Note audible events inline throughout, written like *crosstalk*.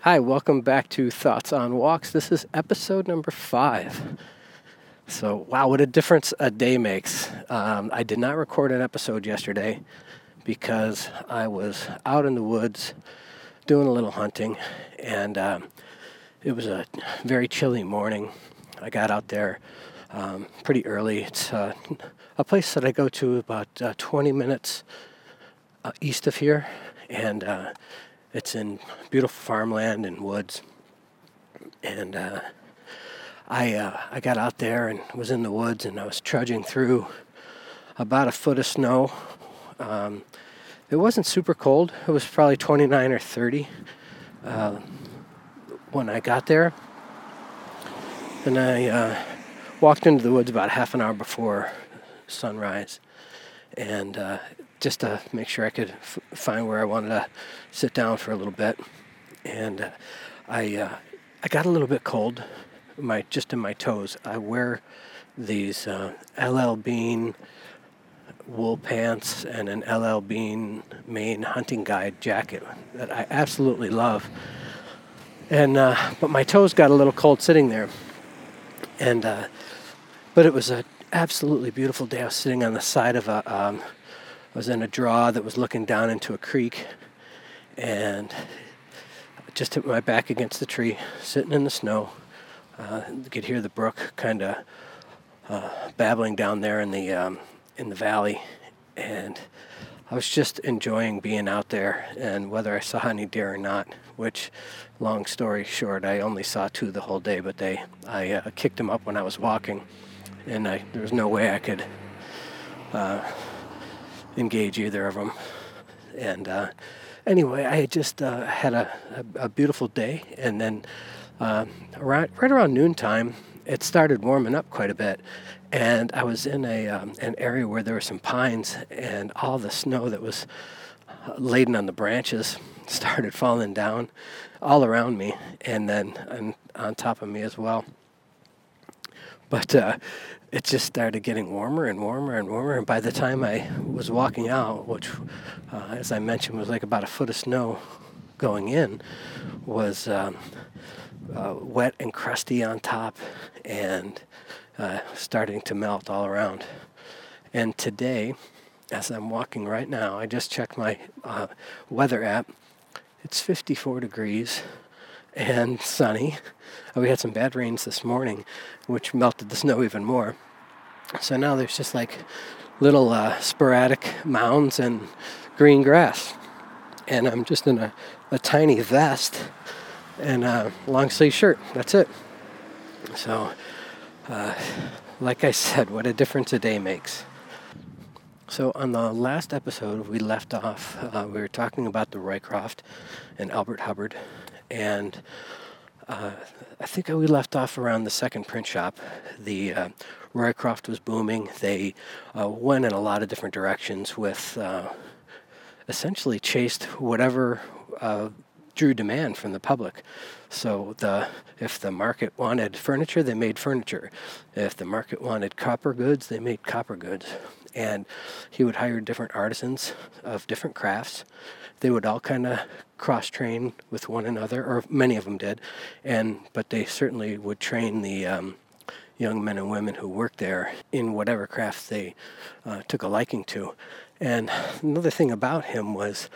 Hi, welcome back to Thoughts on Walks. This is episode number five. So, wow, what a difference a day makes. Um, I did not record an episode yesterday because I was out in the woods doing a little hunting, and um, it was a very chilly morning. I got out there um, pretty early. It's uh, a place that I go to about uh, 20 minutes uh, east of here, and uh, it's in beautiful farmland and woods. And uh, I uh, I got out there and was in the woods and I was trudging through about a foot of snow. Um, it wasn't super cold. It was probably 29 or 30 uh, when I got there. And I uh, walked into the woods about half an hour before sunrise. And uh, just to make sure I could f- find where I wanted to sit down for a little bit. And uh, I uh, I got a little bit cold, my just in my toes. I wear these uh, LL Bean wool pants and an LL Bean Maine hunting guide jacket that I absolutely love. And uh, but my toes got a little cold sitting there, and uh, but it was a absolutely beautiful day. I was sitting on the side of a um, I was in a draw that was looking down into a creek, and just hit my back against the tree, sitting in the snow. Uh, could hear the brook kind of uh, babbling down there in the um, in the valley, and I was just enjoying being out there. And whether I saw any deer or not, which, long story short, I only saw two the whole day, but they I uh, kicked them up when I was walking, and I, there was no way I could. Uh, engage either of them. And uh, anyway, I just uh, had a, a, a, beautiful day, and then uh, right, right around noontime, it started warming up quite a bit. And I was in a um, an area where there were some pines, and all the snow that was laden on the branches *laughs* started falling down all around me, and then and on top of me as well. But uh, it just started getting warmer and warmer and warmer. And by the time I was walking out, which, uh, as I mentioned, was like about a foot of snow going in, was um, uh, wet and crusty on top and uh, starting to melt all around. And today, as I'm walking right now, I just checked my uh, weather app. It's 54 degrees and sunny. We had some bad rains this morning, which melted the snow even more. So now there's just like little uh, sporadic mounds and green grass. And I'm just in a, a tiny vest and a long sleeve shirt. That's it. So, uh, like I said, what a difference a day makes. So, on the last episode, we left off, uh, we were talking about the Roycroft and Albert Hubbard. And uh, I think we left off around the second print shop. The uh, Roycroft was booming. They uh, went in a lot of different directions with uh, essentially chased whatever uh, drew demand from the public. So the if the market wanted furniture, they made furniture. If the market wanted copper goods, they made copper goods. And he would hire different artisans of different crafts. They would all kind of cross train with one another, or many of them did, and but they certainly would train the um, young men and women who worked there in whatever craft they uh, took a liking to. And another thing about him was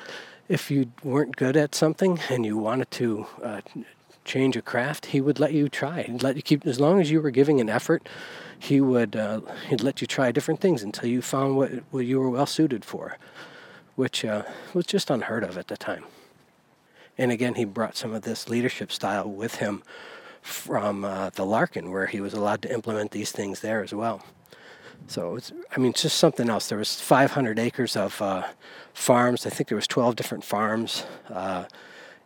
if you weren't good at something and you wanted to uh, change a craft, he would let you try. He'd let you keep as long as you were giving an effort. He would uh, he'd let you try different things until you found what, what you were well suited for, which uh, was just unheard of at the time. And again, he brought some of this leadership style with him from uh, the Larkin, where he was allowed to implement these things there as well. So it's, I mean, it's just something else. There was 500 acres of uh, farms. I think there was 12 different farms uh,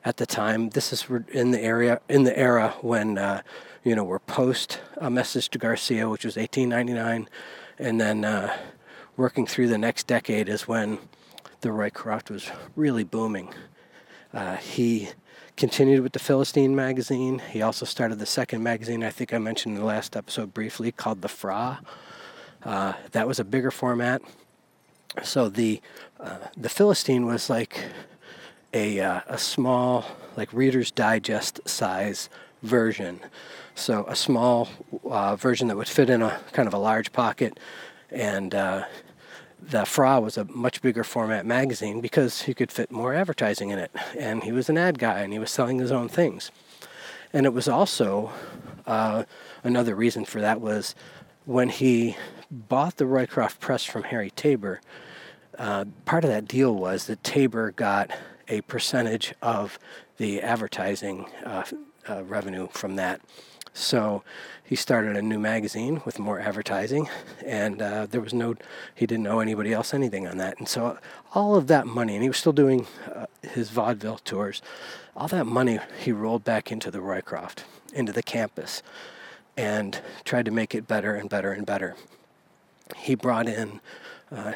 at the time. This is in the area in the era when uh, you know we're post a message to Garcia, which was 1899, and then uh, working through the next decade is when the Roycroft was really booming. Uh, he continued with the Philistine magazine. He also started the second magazine, I think I mentioned in the last episode briefly, called The Fra. Uh, that was a bigger format. So the uh, the Philistine was like a, uh, a small, like Reader's Digest size version. So a small uh, version that would fit in a kind of a large pocket, and uh, the Fra was a much bigger format magazine because he could fit more advertising in it, and he was an ad guy and he was selling his own things. And it was also uh, another reason for that was when he bought the Roycroft Press from Harry Taber, Uh, part of that deal was that Taber got a percentage of the advertising uh, uh, revenue from that. So he started a new magazine with more advertising, and uh, there was no, he didn't owe anybody else anything on that. And so all of that money, and he was still doing uh, his vaudeville tours, all that money he rolled back into the Roycroft, into the campus, and tried to make it better and better and better. He brought in uh,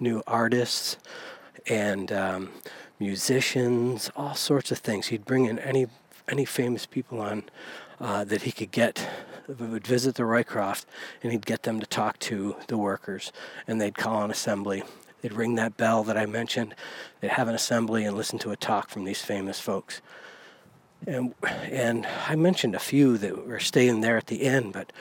new artists and um, musicians, all sorts of things. He'd bring in any any famous people on uh, that he could get would visit the Roycroft and he'd get them to talk to the workers and they'd call an assembly. They'd ring that bell that I mentioned. They'd have an assembly and listen to a talk from these famous folks. And, and I mentioned a few that were staying there at the end, but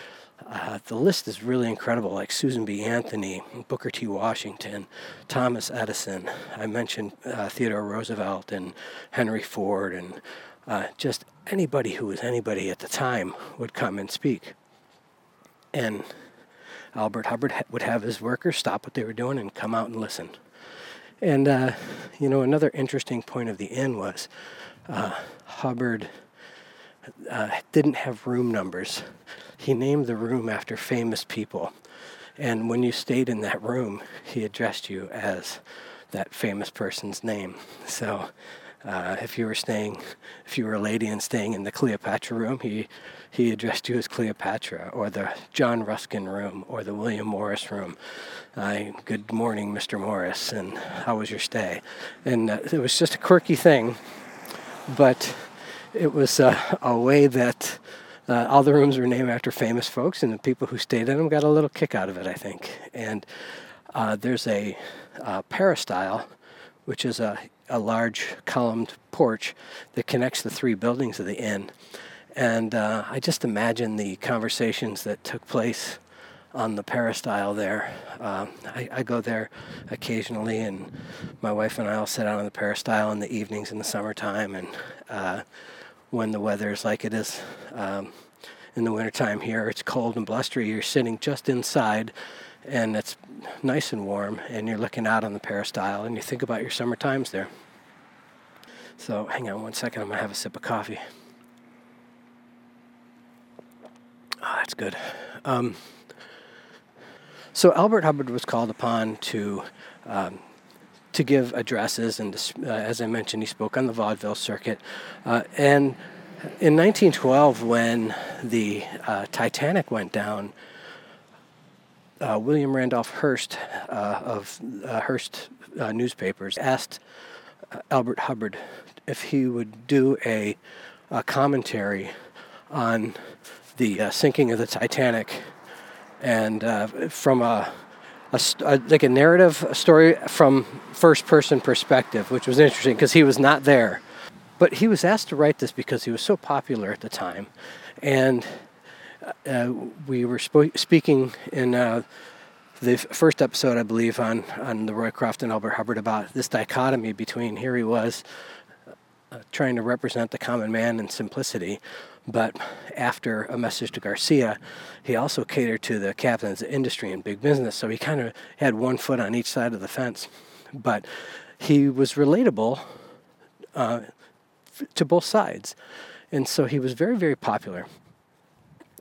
uh, the list is really incredible, like Susan B. Anthony, Booker T. Washington, Thomas Edison. I mentioned uh, Theodore Roosevelt and Henry Ford, and uh, just anybody who was anybody at the time would come and speak. And Albert Hubbard would have his workers stop what they were doing and come out and listen. And, uh, you know, another interesting point of the inn was uh, Hubbard uh, didn't have room numbers. He named the room after famous people. And when you stayed in that room, he addressed you as that famous person's name. So uh, if you were staying, if you were a lady and staying in the Cleopatra room, he he addressed you as Cleopatra, or the John Ruskin room, or the William Morris room. Uh, good morning, Mr. Morris, and how was your stay? And uh, it was just a quirky thing, but it was uh, a way that uh, all the rooms were named after famous folks, and the people who stayed in them got a little kick out of it, I think. And uh, there's a peristyle, which is a a large columned porch that connects the three buildings of the inn. And uh, I just imagine the conversations that took place on the peristyle there. Uh, I, I, go there occasionally, and my wife and I will sit out on the peristyle in the evenings in the summertime. And uh, when the weather is like it is um, in the wintertime here, it's cold and blustery, you're sitting just inside and it's nice and warm, and you're looking out on the peristyle, and you think about your summer times there. So, hang on one second, I'm gonna have a sip of coffee. Oh, that's good. Um, so, Albert Hubbard was called upon to um, to give addresses, and uh, as I mentioned, he spoke on the vaudeville circuit. Uh, and in 1912, when the uh, Titanic went down, uh, William Randolph Hearst uh, of uh, Hearst uh, newspapers asked uh, Albert Hubbard if he would do a, a commentary on the uh, sinking of the Titanic and from a, a, a, like a narrative a story from first person perspective, which was interesting because he was not there. But he was asked to write this because he was so popular at the time, and uh, we were sp- speaking in uh, the first episode, I believe, on, on the Roycroft and Albert Hubbard about this dichotomy between here he was uh, trying to represent the common man in simplicity, but after a message to Garcia, he also catered to the captains of industry and big business. So he kind of had one foot on each side of the fence, but he was relatable uh, to both sides, and so he was very, very popular.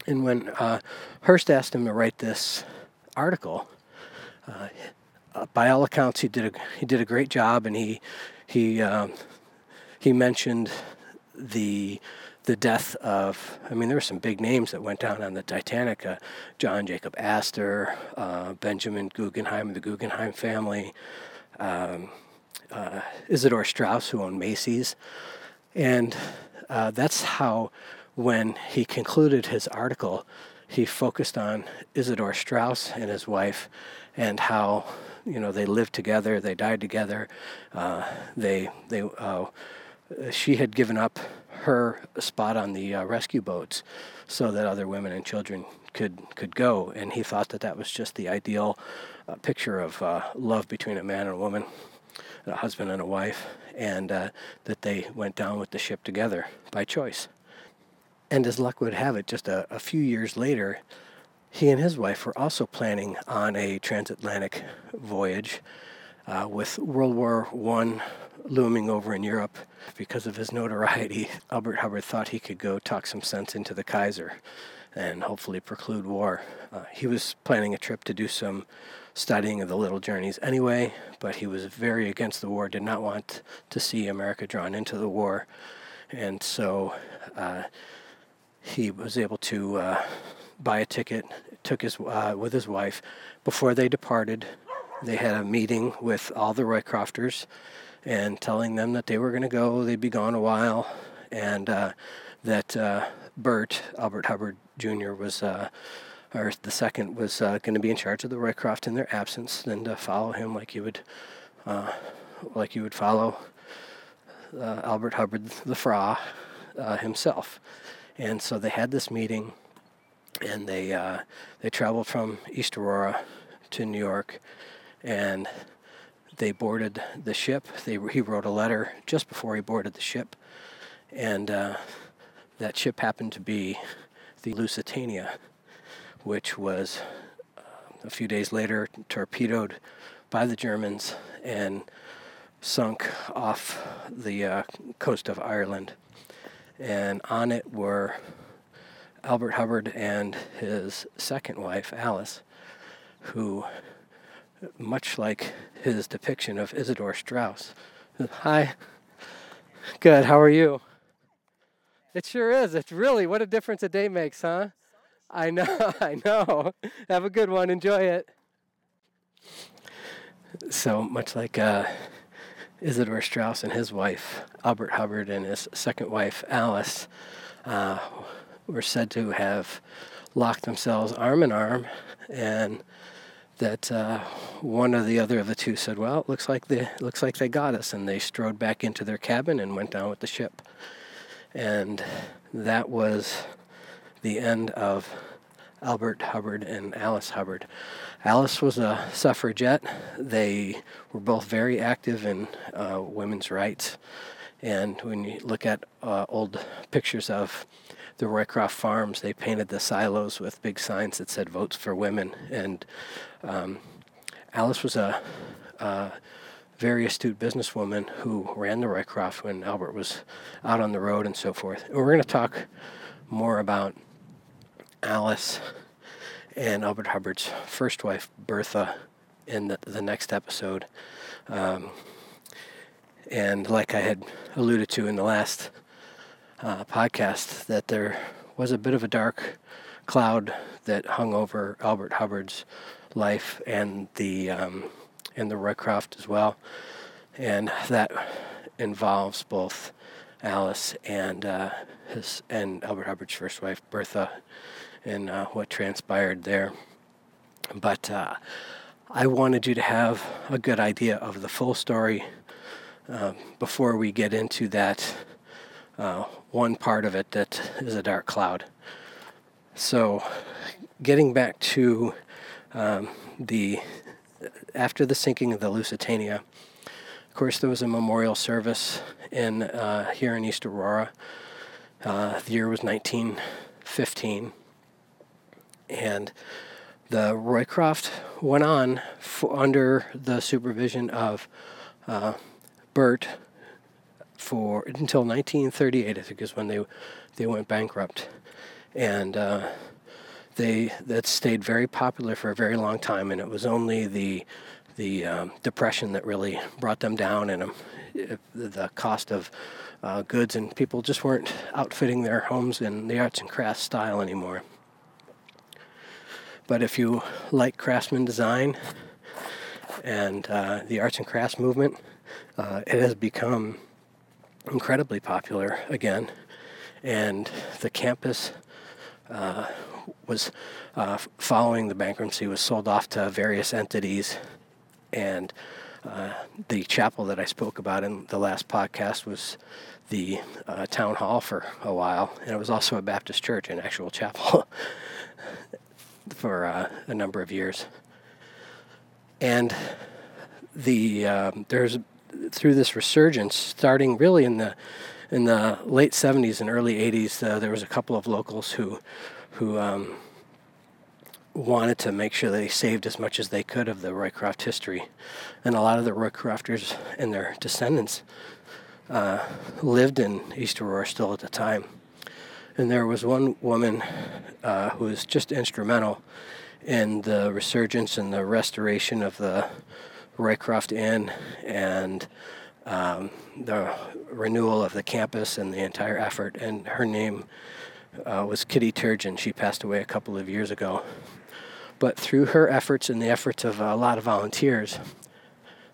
And when uh, Hearst asked him to write this article, uh, by all accounts, he did a he did a great job, and he he um, he mentioned the the death of I mean there were some big names that went down on the Titanic uh, John Jacob Astor uh, Benjamin Guggenheim the Guggenheim family um, uh, Isidor Straus who owned Macy's. And uh, that's how when he concluded his article, he focused on Isidor Straus and his wife and how you know, they lived together, they died together. Uh, they, they, uh, she had given up her spot on the uh, rescue boats so that other women and children could could go, and he thought that that was just the ideal uh, picture of uh, love between a man and a woman, a husband and a wife, and uh, that they went down with the ship together by choice. And as luck would have it, just a, a few years later, he and his wife were also planning on a transatlantic voyage uh, with World War One looming over in Europe. Because of his notoriety, *laughs* Albert Hubbard thought he could go talk some sense into the Kaiser and hopefully preclude war. Uh, he was planning a trip to do some studying of the little journeys anyway, but he was very against the war, did not want to see America drawn into the war. And so uh, he was able to uh, buy a ticket, took his uh, with his wife. Before they departed, they had a meeting with all the Roycrofters and telling them that they were going to go, they'd be gone a while, and uh, that uh, Bert, Albert Hubbard Jr., was, uh, or the second, was uh, going to be in charge of the Roycroft in their absence, and to follow him like you would, like you would follow Albert Hubbard the Fra himself. And so they had this meeting, and they they traveled from East Aurora to New York, and they boarded the ship. They, he wrote a letter just before he boarded the ship, and uh, that ship happened to be the Lusitania, which was uh, a few days later torpedoed by the Germans and sunk off the uh, coast of Ireland. And on it were Albert Hubbard and his second wife, Alice, who much like his depiction of Isidor Straus. Hi. Good. How are you? It sure is. It's really what a difference a day makes, huh? I know. *laughs* I know. Have a good one. Enjoy it. So much like uh, Isidor Straus and his wife, Albert Hubbard, and his second wife, Alice, uh, were said to have locked themselves arm in arm and that uh, one or the other of the two said, "Well, it looks like they looks like they got us," and they strode back into their cabin and went down with the ship. And that was the end of Albert Hubbard and Alice Hubbard. Alice was a suffragette. They were both very active in uh, women's rights. And when you look at uh, old pictures of the Roycroft farms, they painted the silos with big signs that said "Votes for Women." And um, Alice was a, a, very astute businesswoman who ran the Roycroft when Albert was out on the road and so forth. And we're going to talk more about Alice and Albert Hubbard's first wife, Bertha, in the, the next episode. Um, and like I had alluded to in the last uh, podcast, that there was a bit of a dark cloud that hung over Albert Hubbard's life and the um, and the Roycroft as well, and that involves both Alice and uh, his and Albert Hubbard's first wife Bertha, and uh, what transpired there. But uh, I wanted you to have a good idea of the full story um, before we get into that uh, one part of it that is a dark cloud. So, getting back to um, the after the sinking of the Lusitania, of course, there was a memorial service in uh, here in East Aurora. Uh, the year was 1915, and the Roycroft went on under the supervision of uh, Bert for until 1938. I think is when they they went bankrupt, and uh, they that stayed very popular for a very long time, and it was only the the um, depression that really brought them down, and um, the cost of uh, goods, and people just weren't outfitting their homes in the arts and crafts style anymore. But if you like craftsman design and uh, the arts and crafts movement, uh, it has become incredibly popular again, and the campus uh, was uh, following the bankruptcy was sold off to various entities. And uh, the chapel that I spoke about in the last podcast was the uh, town hall for a while, and it was also a Baptist church, an actual *laughs* chapel, for uh, a number of years. And the um, there's through this resurgence, starting really in the in the late 70s and early 80s, uh, there was a couple of locals who who um, wanted to make sure they saved as much as they could of the Roycroft history, and a lot of the Roycrofters and their descendants uh, lived in East Aurora still at the time. And there was one woman uh, who was just instrumental in the resurgence and the restoration of the Roycroft Inn and um, the renewal of the campus and the entire effort. And her name uh, was Kitty Turgeon. She passed away a couple of years ago. But through her efforts and the efforts of a lot of volunteers,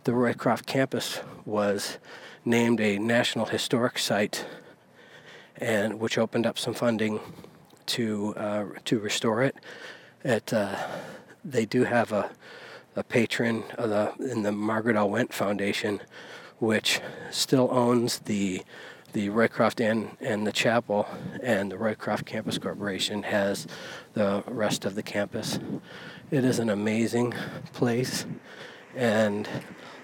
the Roycroft campus was named a National Historic Site, and which opened up some funding to uh, to restore it. It uh, they do have a a patron of the in the Margaret L. Wendt Foundation, which still owns the the Roycroft Inn and the chapel, and the Roycroft Campus Corporation has the rest of the campus. It is an amazing place, and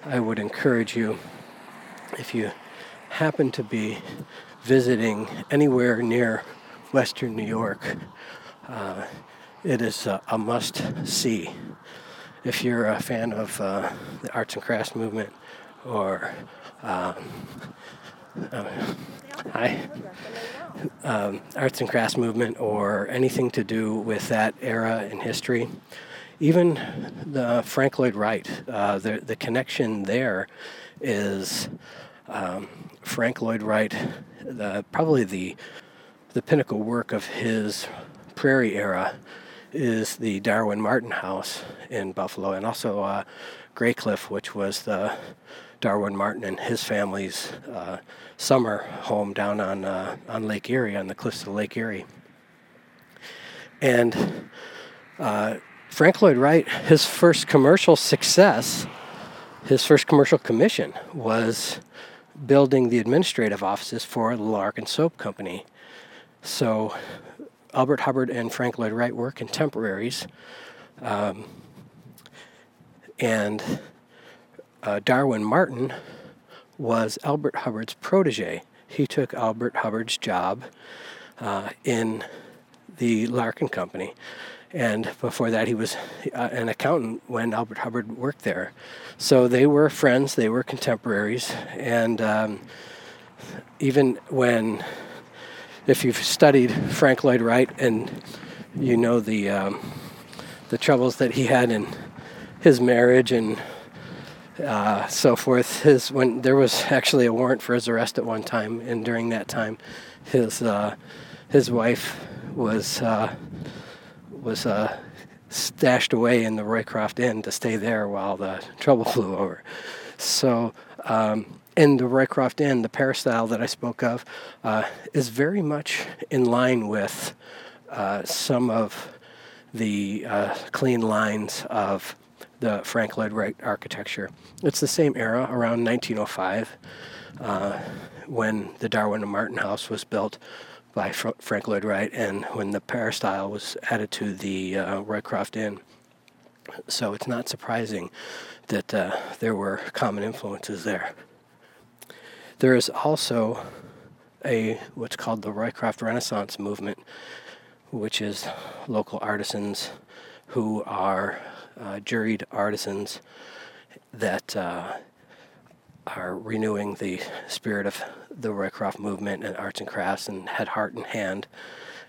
I would encourage you, if you happen to be visiting anywhere near Western New York, uh, it is a, a must see. If you're a fan of uh, the arts and crafts movement or um, uh, um, arts and crafts movement or anything to do with that era in history. Even the Frank Lloyd Wright, uh, the, the connection there is um, Frank Lloyd Wright, the, probably the, the pinnacle work of his prairie era is the Darwin Martin House in Buffalo, and also uh, Graycliff, which was the Darwin Martin and his family's uh, summer home down on uh, on Lake Erie, on the cliffs of Lake Erie. And uh, Frank Lloyd Wright, his first commercial success, his first commercial commission was building the administrative offices for the Larkin Soap Company. So Albert Hubbard and Frank Lloyd Wright were contemporaries. Um, and uh, Darwin Martin was Albert Hubbard's protege. He took Albert Hubbard's job uh, in the Larkin Company. And before that, he was uh, an accountant when Albert Hubbard worked there. So they were friends, they were contemporaries. And um, even when, if you've studied Frank Lloyd Wright and you know the, um, the troubles that he had in his marriage and uh, so forth. His when there was actually a warrant for his arrest at one time, and during that time, his uh, his wife was uh, was uh, stashed away in the Roycroft Inn to stay there while the *laughs* trouble flew over. So. Um, in the Roycroft Inn, the peristyle that I spoke of uh, is very much in line with uh, some of the clean lines of the Frank Lloyd Wright architecture. It's the same era, around 1905, uh, when the Darwin D. Martin House was built by Fr- Frank Lloyd Wright and when the peristyle was added to the uh, Roycroft Inn. So it's not surprising that uh, there were common influences there. There is also a what's called the Roycroft Renaissance movement, which is local artisans who are uh, juried artisans that uh, are renewing the spirit of the Roycroft movement and arts and crafts and head, heart, and hand.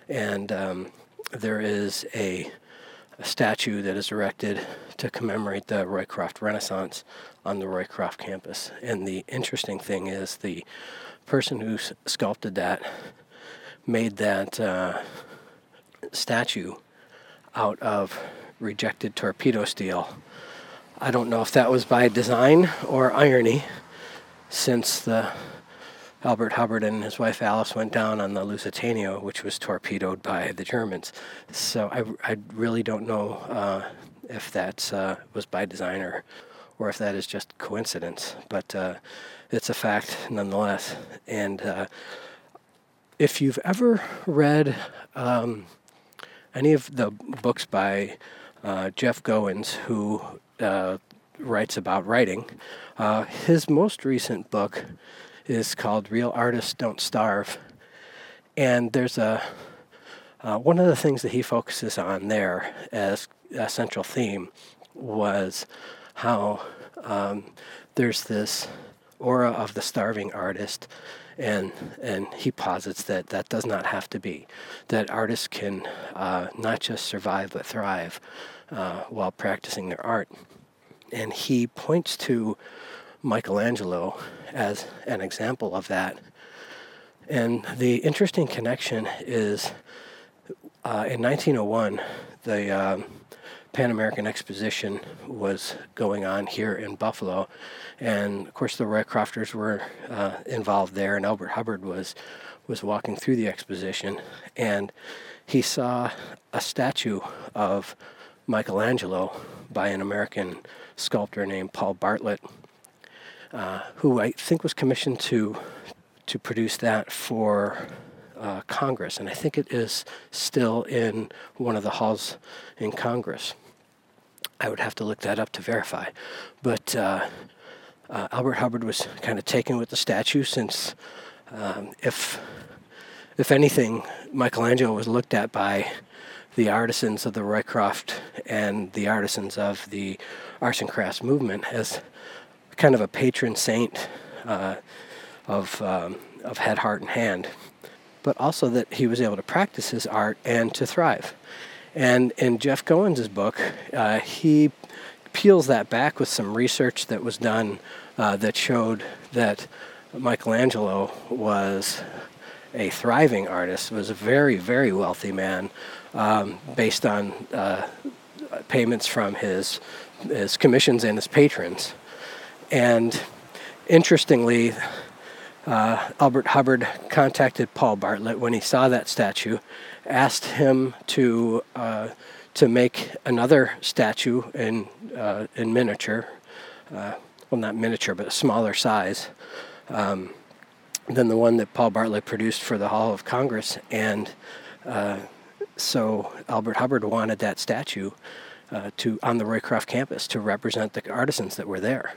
And um, there is a, a, statue that is erected to commemorate the Roycroft Renaissance on the Roycroft campus. And the interesting thing is the person who s- sculpted that made that uh, statue out of rejected torpedo steel. I don't know if that was by design or irony, since the Albert Hubbard and his wife Alice went down on the Lusitania, which was torpedoed by the Germans. So I, I really don't know uh, if that uh, was by design or, or if that is just coincidence. But uh, it's a fact nonetheless. And uh, if you've ever read um, any of the books by uh, Jeff Goins, who uh, writes about writing, uh, his most recent book is called Real Artists Don't Starve. And there's a uh, one of the things that he focuses on there as a central theme was how um, there's this aura of the starving artist, and and he posits that that does not have to be. That artists can uh, not just survive but thrive uh, while practicing their art, and he points to Michelangelo as an example of that. And the interesting connection is uh, in 1901, the um, Pan American Exposition was going on here in Buffalo, and of course the Roycrofters were uh, involved there, and Albert Hubbard was was walking through the exposition, and he saw a statue of Michelangelo by an American sculptor named Paul Bartlett, uh, who I think was commissioned to to produce that for uh, Congress, and I think it is still in one of the halls in Congress. I would have to look that up to verify. But uh, uh, Albert Hubbard was kind of taken with the statue since, um, if if anything, Michelangelo was looked at by the artisans of the Roycroft and the artisans of the arts and crafts movement as kind of a patron saint uh, of um, of head, heart, and hand, but also that he was able to practice his art and to thrive. And in Jeff Goins' book, uh, he peels that back with some research that was done uh, that showed that Michelangelo was a thriving artist, was a very, very wealthy man um, based on uh, payments from his, his commissions and his patrons. And interestingly, uh, Albert Hubbard contacted Paul Bartlett when he saw that statue asked him to uh, to make another statue in uh, in miniature, uh, well not miniature but a smaller size um, than the one that Paul Bartlett produced for the Hall of Congress, and uh, so Albert Hubbard wanted that statue uh, to on the Roycroft campus to represent the artisans that were there.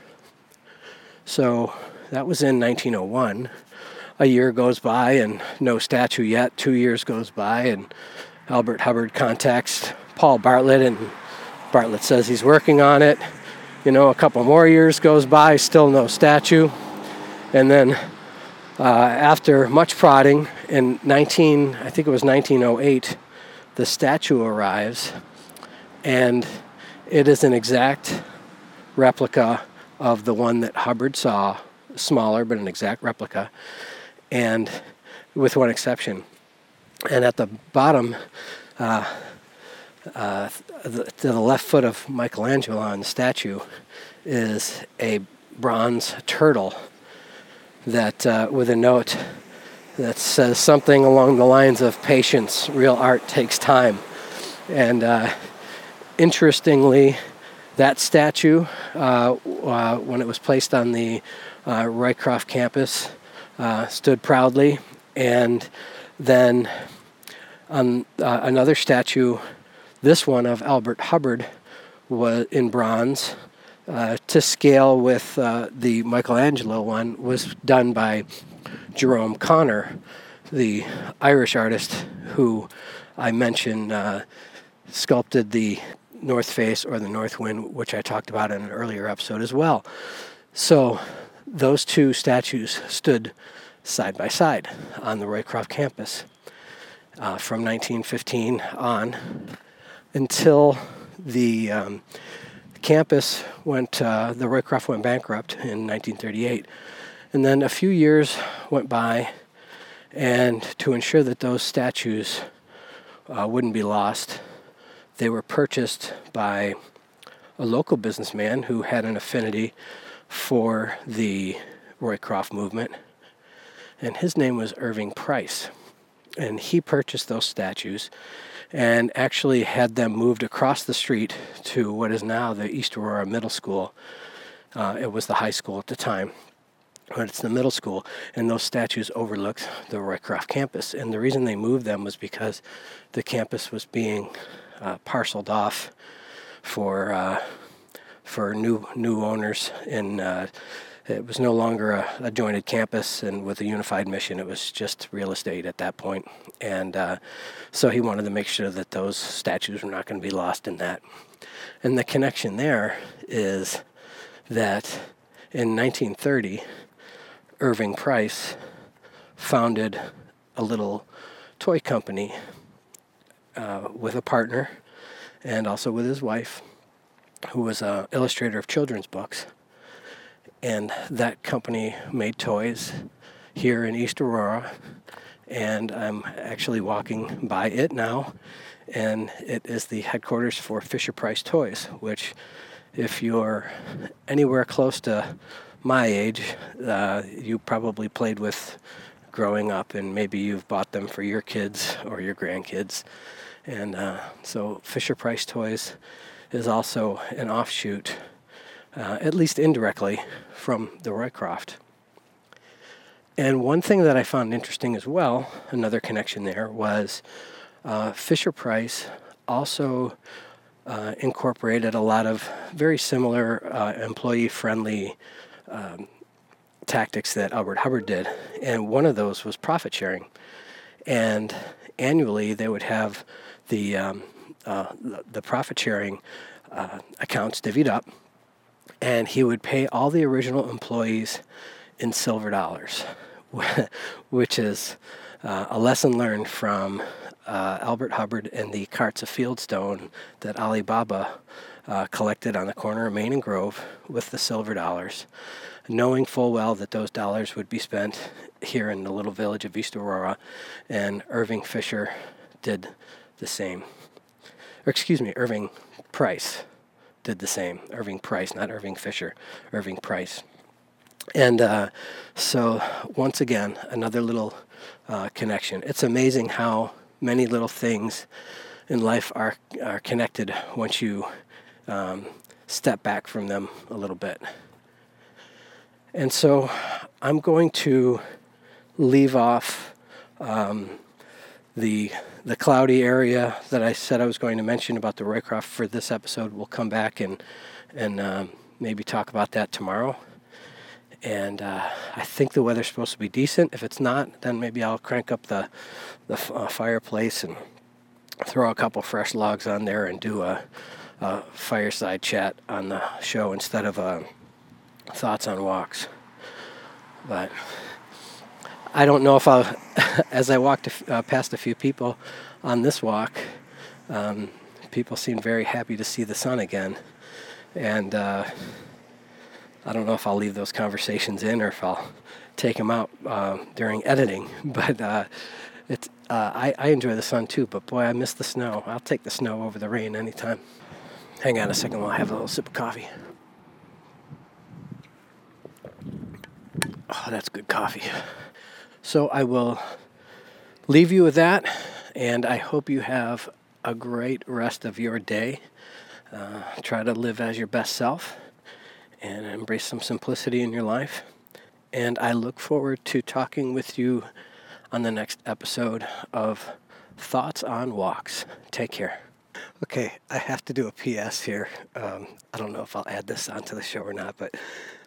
So that was in 1901 a year goes by and no statue yet. Two years goes by and Albert Hubbard contacts Paul Bartlett and Bartlett says he's working on it. You know, a couple more years goes by, still no statue. And then uh, after much prodding in 19, I think it was 1908, the statue arrives and it is an exact replica of the one that Hubbard saw, smaller but an exact replica and with one exception. And at the bottom, uh, uh, the, to the left foot of Michelangelo on the statue is a bronze turtle that uh, with a note that says something along the lines of patience real art takes time and uh, interestingly that statue uh, uh, when it was placed on the roycroft campus uh, stood proudly. And then on uh, another statue, this one of Albert Hubbard, was in bronze. Uh, to scale with uh, the Michelangelo one was done by Jerome Connor, the Irish artist who I mentioned uh, sculpted the North Face or the North Wind, which I talked about in an earlier episode as well. So those two statues stood side by side on the Roycroft campus uh, from 1915 on until the um, campus went, uh, the Roycroft went bankrupt in 1938. And then a few years went by, and to ensure that those statues uh, wouldn't be lost, they were purchased by a local businessman who had an affinity for the Roycroft movement, and his name was Irving Price. And he purchased those statues and actually had them moved across the street to what is now the East Aurora Middle School. Uh, it was the high school at the time, but it's the middle school, and those statues overlooked the Roycroft campus. And the reason they moved them was because the campus was being uh, parceled off for uh, for new new owners, and uh, it was no longer a, a, jointed campus and with a unified mission. It was just real estate at that point, and uh, so he wanted to make sure that those statues were not going to be lost in that. And the connection there is that in 1930 Irving Price founded a little toy company uh, with a partner and also with his wife, who was an illustrator of children's books. And that company made toys here in East Aurora. And I'm actually walking by it now. And it is the headquarters for Fisher Price Toys, which, if you're anywhere close to my age, uh, you probably played with growing up, and maybe you've bought them for your kids or your grandkids. And uh, so Fisher Price Toys is also an offshoot, uh, at least indirectly, from the Roycroft. And one thing that I found interesting as well, another connection there, was uh, Fisher Price also uh, incorporated a lot of very similar uh, employee friendly um, tactics that Albert Hubbard did, and one of those was profit sharing. And annually, they would have the um, uh, the profit sharing uh, accounts divvied up, and he would pay all the original employees in silver dollars, *laughs* which is uh, a lesson learned from uh, Albert Hubbard and the carts of fieldstone that Ali Baba uh, collected on the corner of Main and Grove with the silver dollars, knowing full well that those dollars would be spent here in the little village of East Aurora, and Irving Fisher did the same. Or excuse me, Irving Price did the same. Irving Price, not Irving Fisher, Irving Price. And uh, so, once again, another little uh, connection. It's amazing how many little things in life are, are connected once you um, step back from them a little bit. And so I'm going to leave off um, the the cloudy area that I said I was going to mention about the Roycroft for this episode. We'll come back and and um, maybe talk about that tomorrow. And uh, I think the weather's supposed to be decent. If it's not, then maybe I'll crank up the the uh, fireplace and throw a couple fresh logs on there and do a uh, fireside chat on the show instead of uh, thoughts on walks. But I don't know if I'll, *laughs* as I walked uh, past a few people on this walk, um, people seemed very happy to see the sun again. And uh, I don't know if I'll leave those conversations in or if I'll take them out uh, during editing. *laughs* But uh, it's, uh, I, I enjoy the sun too, but boy, I miss the snow. I'll take the snow over the rain anytime. Hang on a second while I have a little sip of coffee. Oh, that's good coffee. So I will leave you with that, and I hope you have a great rest of your day. Uh, try to live as your best self and embrace some simplicity in your life. And I look forward to talking with you on the next episode of Thoughts on Walks. Take care. Okay, I have to do a PS here. Um, I don't know if I'll add this onto the show or not, but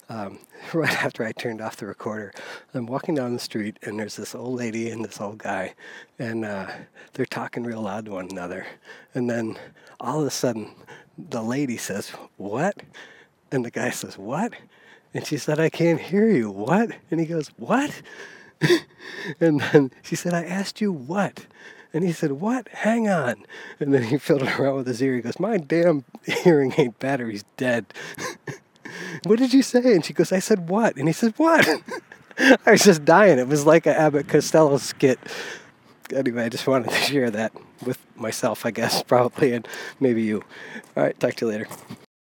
um, *laughs* right after I turned off the recorder, I'm walking down the street and there's this old lady and this old guy, and uh, they're talking real loud to one another. And then all of a sudden, the lady says, What? And the guy says, What? And she said, I can't hear you. What? And he goes, What? *laughs* and then she said, I asked you what? And he said, What? Hang on. And then he *laughs* filled it around with his ear. He goes, My damn *laughs* hearing aid battery's dead. *laughs* what did you say? And she goes, I said, What? And he said, What? I was just dying. It was like an Abbott Costello skit. Anyway, I just wanted to share that with myself, I guess, probably, and maybe you. All right, talk to you later.